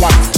life,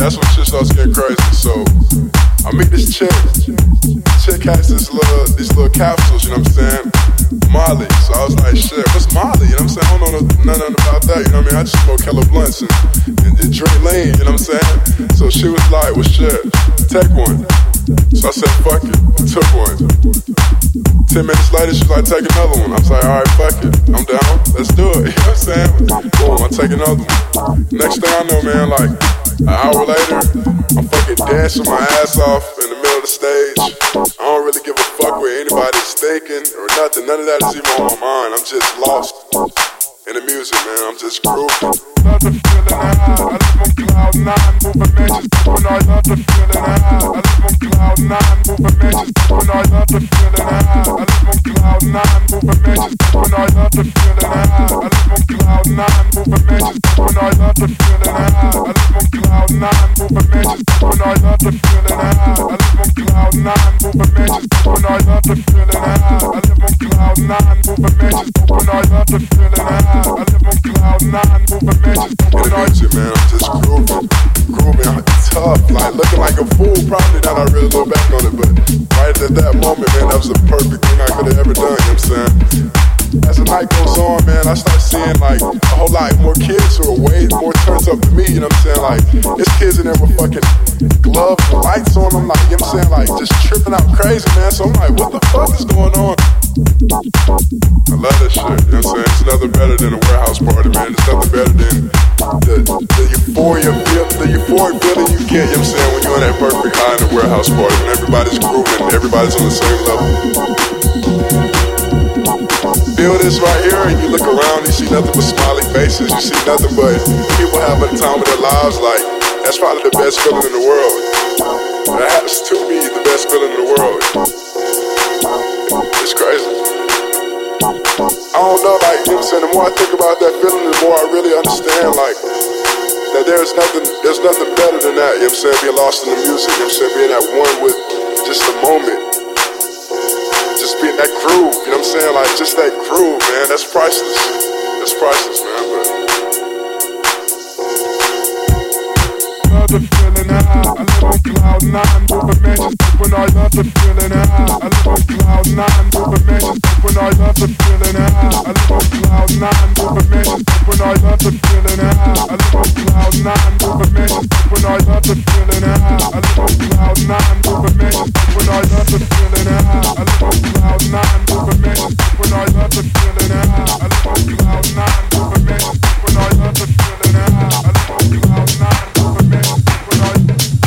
that's when shit starts getting crazy. So I meet this chick. Chick has this little these little capsules, you know what I'm saying? Molly. So I was like, shit, what's Molly? You know what I'm saying? I don't know nothing about that, you know what I mean? I just smoke hella blunts and, and, and drink lean, you know what I'm saying? So she was like, well shit, take one. So I said, fuck it. I took one. Ten minutes later, she was like, take another one. I was like, alright, fuck it. I'm down. Let's do it. You know what I'm saying? Boom, I take another one. Next thing I know, man, like an hour later, I'm fucking dancing my ass off in the middle of the stage. I don't really give a fuck what anybody's thinking or nothing. None of that is even on my mind. I'm just lost in the music, man. I'm just grooving. Love the feeling high. I live on cloud nine, moving mansions when I love the feeling high. I live on cloud nine, moving mansions when I love the feeling high. I live on cloud nine, moving mansions when I love the feeling high. I live on cloud nine, moving mansions when I love the feeling high. I live on cloud nine, moving mansions when I love the feeling high. I live on cloud nine, moving mansions when I love the feeling high. I live on cloud nine, moving mansions when I love the feeling high. I live on cloud nine, moving mansions In the music, man, I'm just grooving. Grooving tough, like looking like a fool. Probably not, I really look back on it, but right at that moment, man, that was the perfect thing I could have ever done, you know what I'm saying? As the night goes on, man, I start seeing like a whole lot more kids who are way more turned up than me, you know what I'm saying? Like, there's kids in there with fucking gloves and lights on them, like, you know what I'm saying? Like, just tripping out crazy, man. So I'm like, what the fuck is going on? I love that shit, you know what I'm saying? It's nothing better than a warehouse party, man. It's nothing better than the, the euphoria the euphoric feeling you get, you know what I'm saying, when you're on that perfect high in a warehouse party, when everybody's grooving, everybody's on the same level feel this right here and you look around, you see nothing but smiling faces, you see nothing but people having the time of their lives, like, that's probably the best feeling in the world. That has to be the best feeling in the world. It's crazy. I don't know, like, you know what I'm saying, the more I think about that feeling, the more I really understand, like, that there's nothing, there's nothing better than that, you know what I'm saying, being lost in the music, you know what I'm saying, being at one with just the moment just being that groove, you know what I'm saying? Like just that groove, man. That's priceless. That's priceless, man. But love the feeling high. I live on cloud nine, when I love the feeling. I live on cloud nine, moving when I love the feeling. I live on cloud nine, moving when I love the feeling. I live on cloud nine, moving when I love the feeling. I live on cloud nine, moving when I love the feeling. I live on cloud nine, moving when I love the feeling. I live on cloud nine, moving when I love feeling. I live on cloud nine, when